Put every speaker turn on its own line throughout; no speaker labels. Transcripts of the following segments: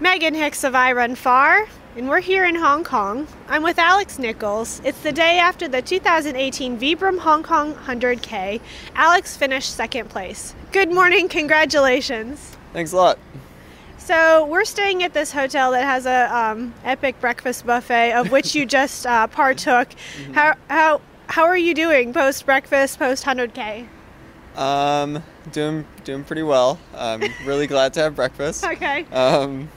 Meghan Hicks of iRunFar, and we're here in Hong Kong. I'm with Alex Nichols. It's the day after the 2018 Vibram Hong Kong 100K. Alex finished second place. Good morning, congratulations.
Thanks a lot.
So we're staying at this hotel that has a um, epic breakfast buffet, of which you just uh, partook. Mm-hmm. How how how are you doing post breakfast, post 100K?
Um, doing doing pretty well. I'm really glad to have breakfast.
Okay.
Um,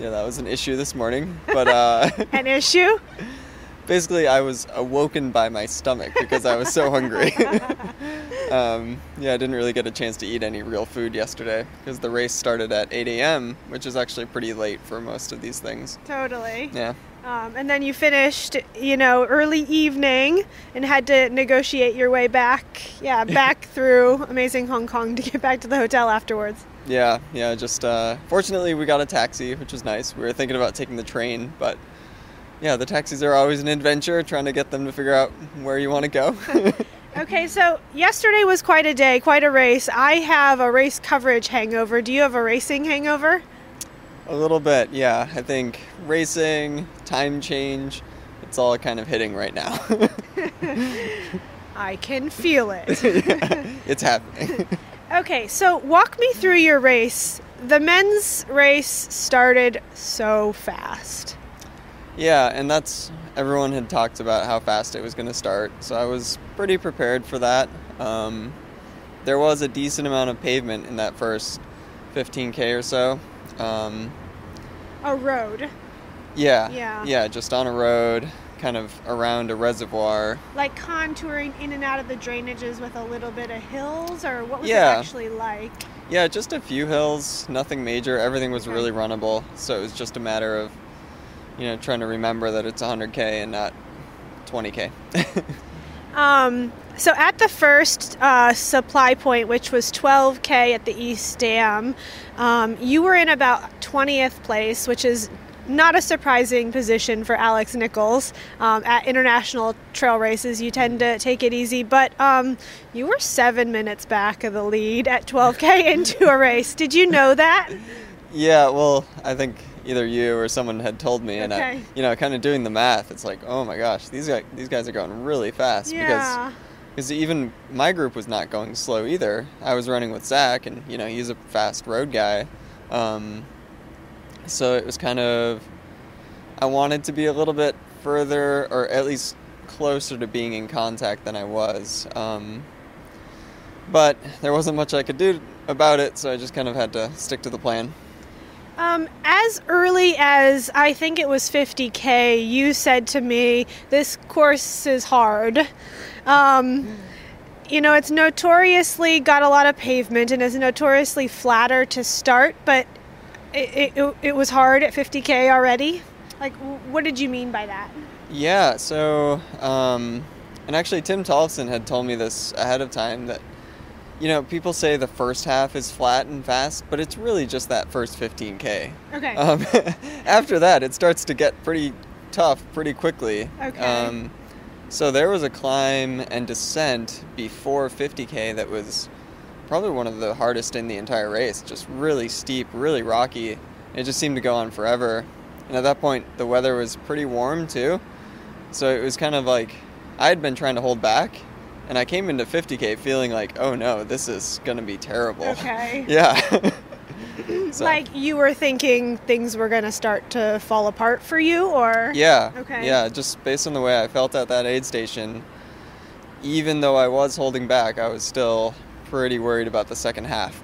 yeah, that was an issue this morning, but uh,
an issue.
Basically, I was awoken by my stomach because I was so hungry. um, yeah, I didn't really get a chance to eat any real food yesterday because the race started at 8 a.m., which is actually pretty late for most of these things.
Totally.
Yeah.
Um, and then you finished, you know, early evening and had to negotiate your way back, yeah, back through amazing Hong Kong to get back to the hotel afterwards.
Yeah, yeah. Just uh, fortunately, we got a taxi, which was nice. We were thinking about taking the train, but yeah, the taxis are always an adventure. Trying to get them to figure out where you want to go.
okay, so yesterday was quite a day, quite a race. I have a race coverage hangover. Do you have a racing hangover?
A little bit, yeah. I think racing, time change, it's all kind of hitting right now.
I can feel it.
yeah, it's happening.
Okay, so walk me through your race. The men's race started so fast.
Yeah, and that's everyone had talked about how fast it was going to start, so I was pretty prepared for that. Um, there was a decent amount of pavement in that first 15k or so. Um,
a road.
Yeah.
Yeah.
Yeah, just on a road kind of around a reservoir.
Like contouring in and out of the drainages with a little bit of hills, or what was yeah. it actually like?
Yeah, just a few hills, nothing major. Everything was okay. really runnable, so it was just a matter of, you know, trying to remember that it's 100k and not 20k.
um, so at the first uh, supply point, which was 12k at the East Dam, um, you were in about 20th place, which is not a surprising position for Alex Nichols. Um, at international trail races, you tend to take it easy, but um, you were seven minutes back of the lead at 12K into a race. Did you know that?
Yeah, well, I think either you or someone had told me, and I, you know, kind of doing the math, it's like, oh my gosh, these guys, these guys are going really fast
yeah.
because because even my group was not going slow either. I was running with Zach, and you know, he's a fast road guy. Um, so it was kind of I wanted to be a little bit further, or at least closer to being in contact than I was. Um, but there wasn't much I could do about it, so I just kind of had to stick to the plan.
Um, as early as I think it was 50k, you said to me, "This course is hard." Um, you know, it's notoriously got a lot of pavement and is notoriously flatter to start, but it, it, it was hard at 50k already. Like, what did you mean by that?
Yeah, so, um, and actually, Tim Tollefson had told me this ahead of time that, you know, people say the first half is flat and fast, but it's really just that first 15K.
Okay.
Um, after that, it starts to get pretty tough pretty quickly.
Okay.
Um, so there was a climb and descent before 50K that was probably one of the hardest in the entire race. Just really steep, really rocky. It just seemed to go on forever. And at that point, the weather was pretty warm too. So it was kind of like I had been trying to hold back, and I came into 50k feeling like, oh no, this is gonna be terrible.
Okay.
Yeah.
so. Like you were thinking things were gonna start to fall apart for you, or
yeah,
okay,
yeah, just based on the way I felt at that aid station. Even though I was holding back, I was still pretty worried about the second half.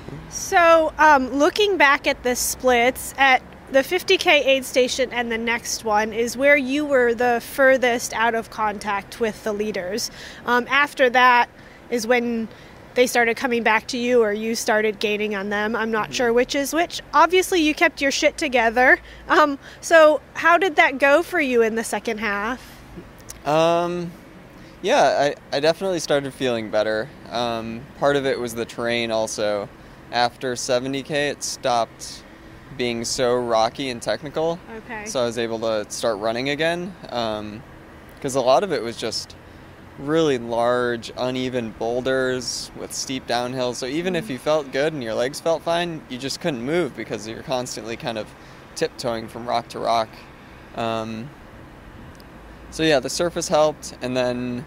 so, um, looking back at the splits at the 50k aid station and the next one is where you were the furthest out of contact with the leaders. Um, after that is when they started coming back to you or you started gaining on them. I'm not mm-hmm. sure which is which. Obviously, you kept your shit together. Um, so, how did that go for you in the second half?
Um, yeah, I, I definitely started feeling better. Um, part of it was the terrain also. After 70k, it stopped being so rocky and technical.
Okay.
So I was able to start running again. Because um, a lot of it was just really large, uneven boulders with steep downhill. So even if you felt good and your legs felt fine, you just couldn't move because you're constantly kind of tiptoeing from rock to rock. Um, so yeah, the surface helped, and then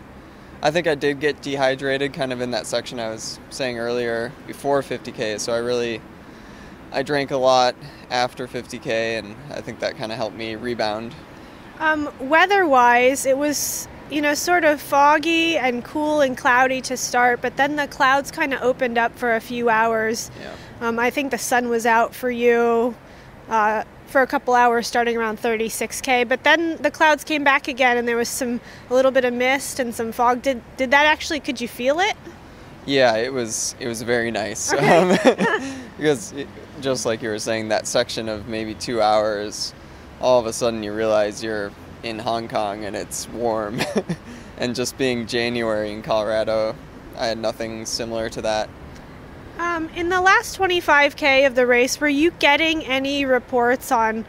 I think I did get dehydrated kind of in that section I was saying earlier before 50k. So I really I drank a lot after 50k, and I think that kind of helped me rebound.
Um, weather-wise, it was you know sort of foggy and cool and cloudy to start, but then the clouds kind of opened up for a few hours.
Yeah.
Um, I think the sun was out for you. Uh, for a couple hours starting around 36k but then the clouds came back again and there was some a little bit of mist and some fog did did that actually could you feel it
Yeah, it was it was very nice
Okay.
um, because it, just like you were saying, that section of maybe two hours, all of a sudden you realize you're in Hong Kong and it's warm, and just being January in Colorado, I had nothing similar to that.
Um, in the last 25k of the race were you getting any reports on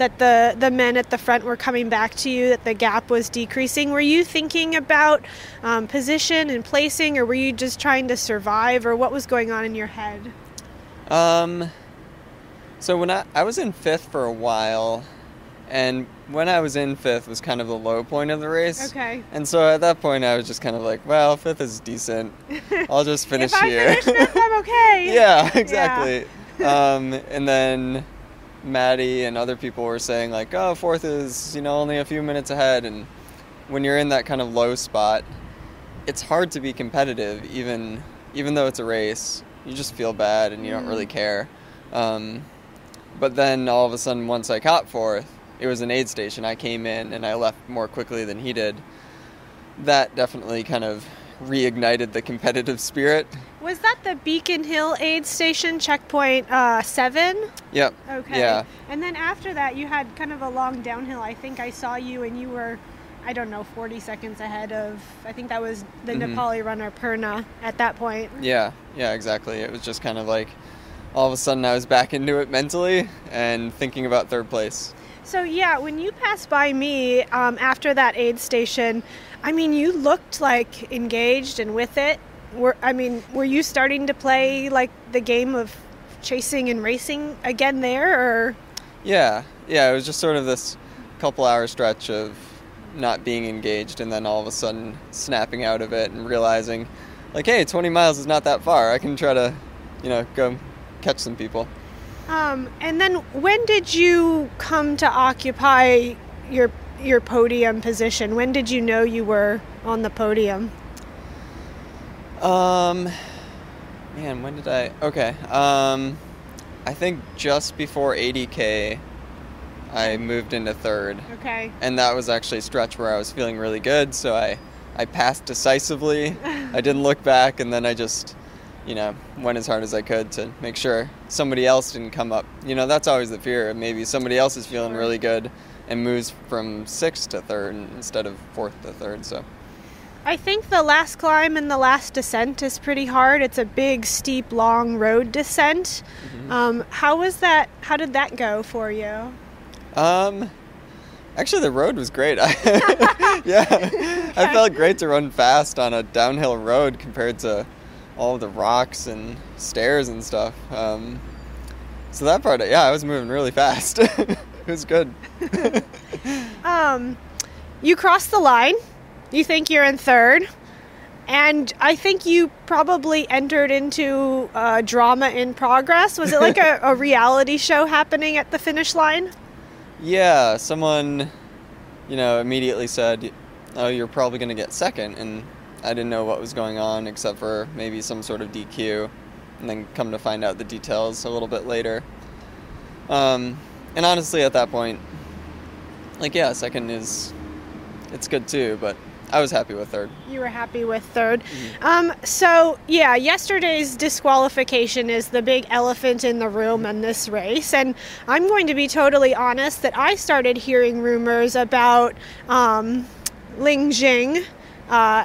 that the the men at the front were coming back to you that the gap was decreasing? Were you thinking about um, position and placing or were you just trying to survive or what was going on in your head?
Um, so when I I was in fifth for a while, and when I was in fifth was kind of the low point of the race.
okay
And so at that point, I was just kind of like, well, fifth is decent. I'll just finish
if I
here.
finish this, I'm okay.
yeah, exactly. um, and then Maddie and other people were saying like, oh, fourth is you know only a few minutes ahead, and when you're in that kind of low spot, it's hard to be competitive, even even though it's a race. You just feel bad and you don't really care. Um, but then all of a sudden, once I caught fourth, it was an aid station. I came in and I left more quickly than he did. That definitely kind of reignited the competitive spirit.
Was that the Beacon Hill aid station checkpoint uh, seven?
Yep.
Okay.
Yeah.
And then after that, you had kind of a long downhill. I think I saw you, and you were, I don't know, 40 seconds ahead of. I think that was the
Mhm.
Nepali runner Purna at that point.
Yeah, yeah, exactly. It was just kind of like all of a sudden I was back into it mentally and thinking about third place.
So yeah, when you passed by me um, after that aid station, I mean, you looked like engaged and with it. Were I mean, were you starting to play like the game of chasing and racing again there, or?
Yeah, yeah, it was just sort of this couple hour stretch of not being engaged and then all of a sudden snapping out of it and realizing like, hey, 20 miles is not that far. I can try to, you know, go catch some people.
Um, and then when did you come to occupy your your podium position? When did you know you were on the podium?
Um, man, when did I? Okay. Um, I think just before 80k, I moved into third,
Okay.
and that was actually a stretch where I was feeling really good. So I, I passed decisively. I didn't look back, and then I just, you know, went as hard as I could to make sure somebody else didn't come up. You know, that's always the fear. Maybe somebody else is feeling really good and moves from sixth to third instead of fourth to third. So.
I think the last climb and the last descent is pretty hard. It's a big, steep, long road descent. Um, how was that? How did that go for you?
Um, actually, the road was great. yeah, I felt great to run fast on a downhill road compared to all the rocks and stairs and stuff. Um, so that part, yeah, I was moving really fast. it was good.
Um, you crossed the line. You think you're in third. And I think you probably entered into uh, drama in progress. Was it like a, a reality show happening at the finish line?
yeah, someone, you know, immediately said, "Oh, you're probably going to get second. and I didn't know what was going on except for maybe some sort of DQ, and then come to find out the details a little bit later. Um, and honestly, at that point, like yeah, second is it's good too, but I was happy with third.
You were happy with 3rd Um, so, yeah, yesterday's disqualification is the big elephant in the room in this race. And I'm going to be totally honest that I started hearing rumors about um, Liang Jing uh,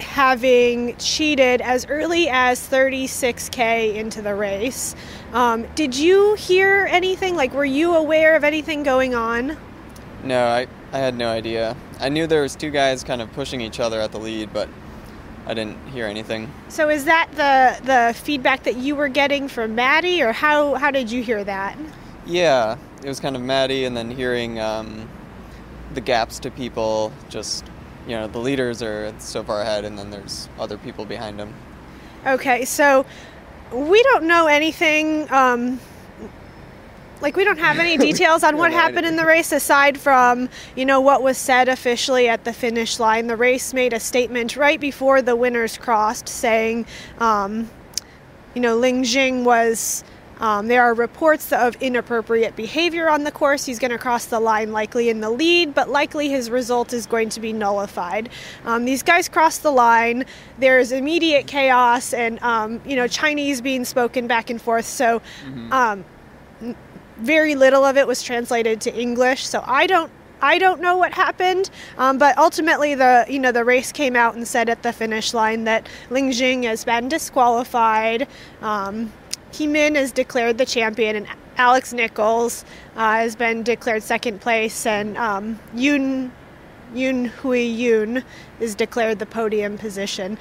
having cheated as early as 36K into the race. Um, did you hear anything? Like, were you aware of anything going on?
No, I I had no idea. I knew there was two guys kind of pushing each other at the lead, but I didn't hear anything.
So is that the the feedback that you were getting from Maddie, or how how did you hear that?
Yeah, it was kind of Maddie, and then hearing um, the gaps to people. Just you know, the leaders are so far ahead, and then there's other people behind them.
Okay, so we don't know anything. Um, like we don't have any details on what happened in the race aside from you know what was said officially at the finish line. The race made a statement right before the winners crossed, saying, um, you know, Liang Jing was. Um, there are reports of inappropriate behavior on the course. He's going to cross the line likely in the lead, but likely his result is going to be nullified. Um, these guys cross the line. There's immediate chaos and, um, you know, Chinese being spoken back and forth. So, um, very little of it was translated to English. So I don't. I don't know what happened, um, but ultimately the you know the race came out and said at the finish line that Liang Jing has been disqualified. Um, He Min is declared the champion, and Alex Nichols uh, has been declared second place, and um, Yoon Yoon Hui Yoon is declared the podium position.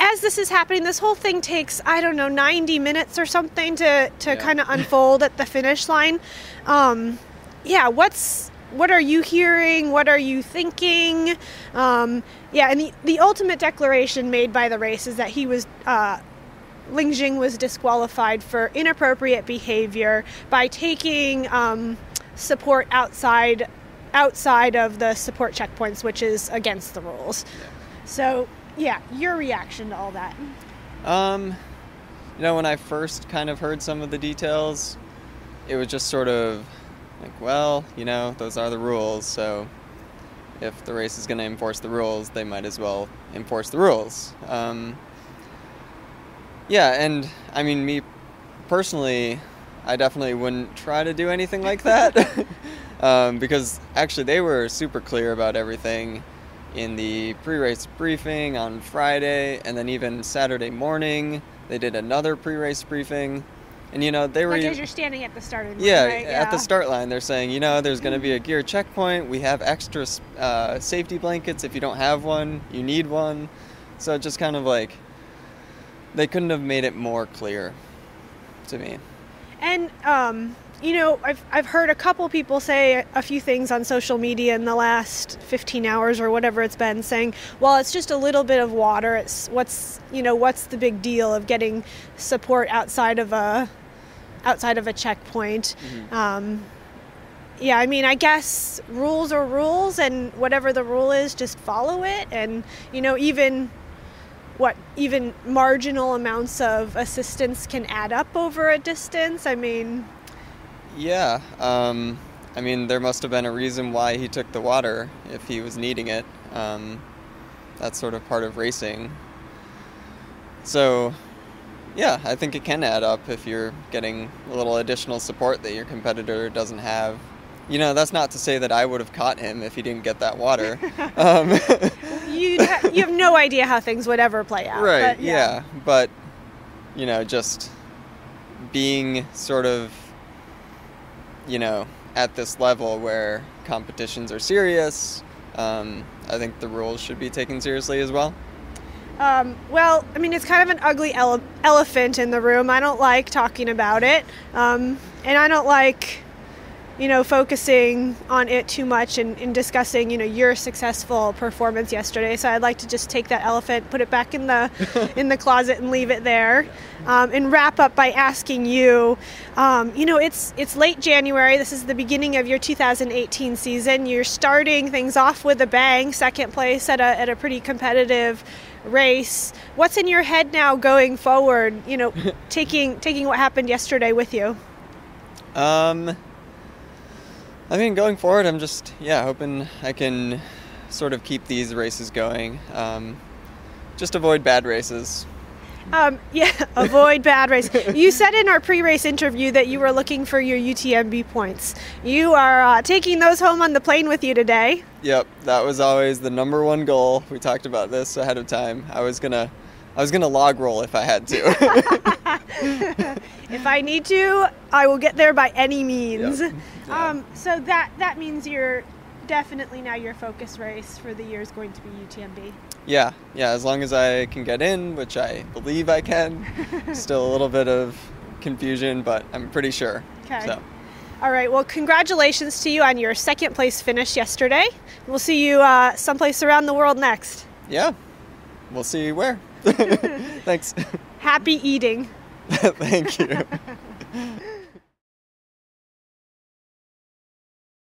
As this is happening, this whole thing takes I don't know 90 minutes or something to to
Yeah.
kind of unfold at the finish line. Um, yeah, what's what are you hearing? What are you thinking? Um, yeah, and the, the ultimate declaration made by the race is that he was uh, Liang Jing was disqualified for inappropriate behavior by taking um, support outside outside of the support checkpoints, which is against the rules. So, yeah, your reaction to all that?
Um, you know, when I first kind of heard some of the details, it was just sort of like, well, you know, those are the rules, so if the race is going to enforce the rules, they might as well enforce the rules. Um, yeah, and I mean, me personally, I definitely wouldn't try to do anything like that um, because actually they were super clear about everything in the pre-race briefing on Friday, and then even Saturday morning they did another pre-race briefing, and you know they were
Like as you're standing at the starting line,
yeah,
right?
at the start line, they're saying, you know, there's going to be a gear checkpoint. We have extra uh, safety blankets. If you don't have one, you need one. So it just kind of like they couldn't have made it more clear to me.
And um, you know, I've I've heard a couple people say a few things on social media in the last 15 hours or whatever it's been, saying, "Well, it's just a little bit of water. It's what's you know what's the big deal of getting support outside of a outside of a checkpoint." Um, yeah, I mean, I guess rules are rules, and whatever the rule is, just follow it. And you know, even what even marginal amounts of assistance can add up over a distance. I mean,
Yeah, um, I mean, there must have been a reason why he took the water if he was needing it. Um, that's sort of part of racing. So, yeah, I think it can add up if you're getting a little additional support that your competitor doesn't have. You know, that's not to say that I would have caught him if he didn't get that water. um,
you ha- you have no idea how things would ever play out.
right,
but
yeah. But, you know, just being sort of, you know, at this level where competitions are serious, um, I think the rules should be taken seriously as well.
Um, well, I mean, it's kind of an ugly ele- elephant in the room. I don't like talking about it, um, and I don't like, you know, focusing on it too much and, and discussing, you know, your successful performance yesterday. So I'd like to just take that elephant, put it back in the in the closet, and leave it there, um, and wrap up by asking you, um, you know, it's it's late January. This is the beginning of your 2018 season. You're starting things off with a bang, second place at a at a pretty competitive race. What's in your head now going forward? You know, taking taking what happened yesterday with you.
Um, I mean, going forward, I'm just yeah hoping I can sort of keep these races going. Um, just avoid bad races.
Um, yeah, avoid bad race. You said in our pre-race interview that you were looking for your UTMB points. You are uh, taking those home on the plane with you today.
Yep, that was always the number one goal. We talked about this ahead of time. I was gonna, I was gonna log roll if I had to.
If I need to, I will get there by any means.
Yep. Yeah.
Um, so that that means you're definitely now your focus race for the year is going to be UTMB.
Yeah, yeah. As long as I can get in, which I believe I can. Still a little bit of confusion, but I'm pretty sure.
Okay.
So,
All right. Well, congratulations to you on your second place finish yesterday. We'll see you uh, someplace around the world next.
yeah, we'll see where. Thanks.
Happy eating.
Thank you.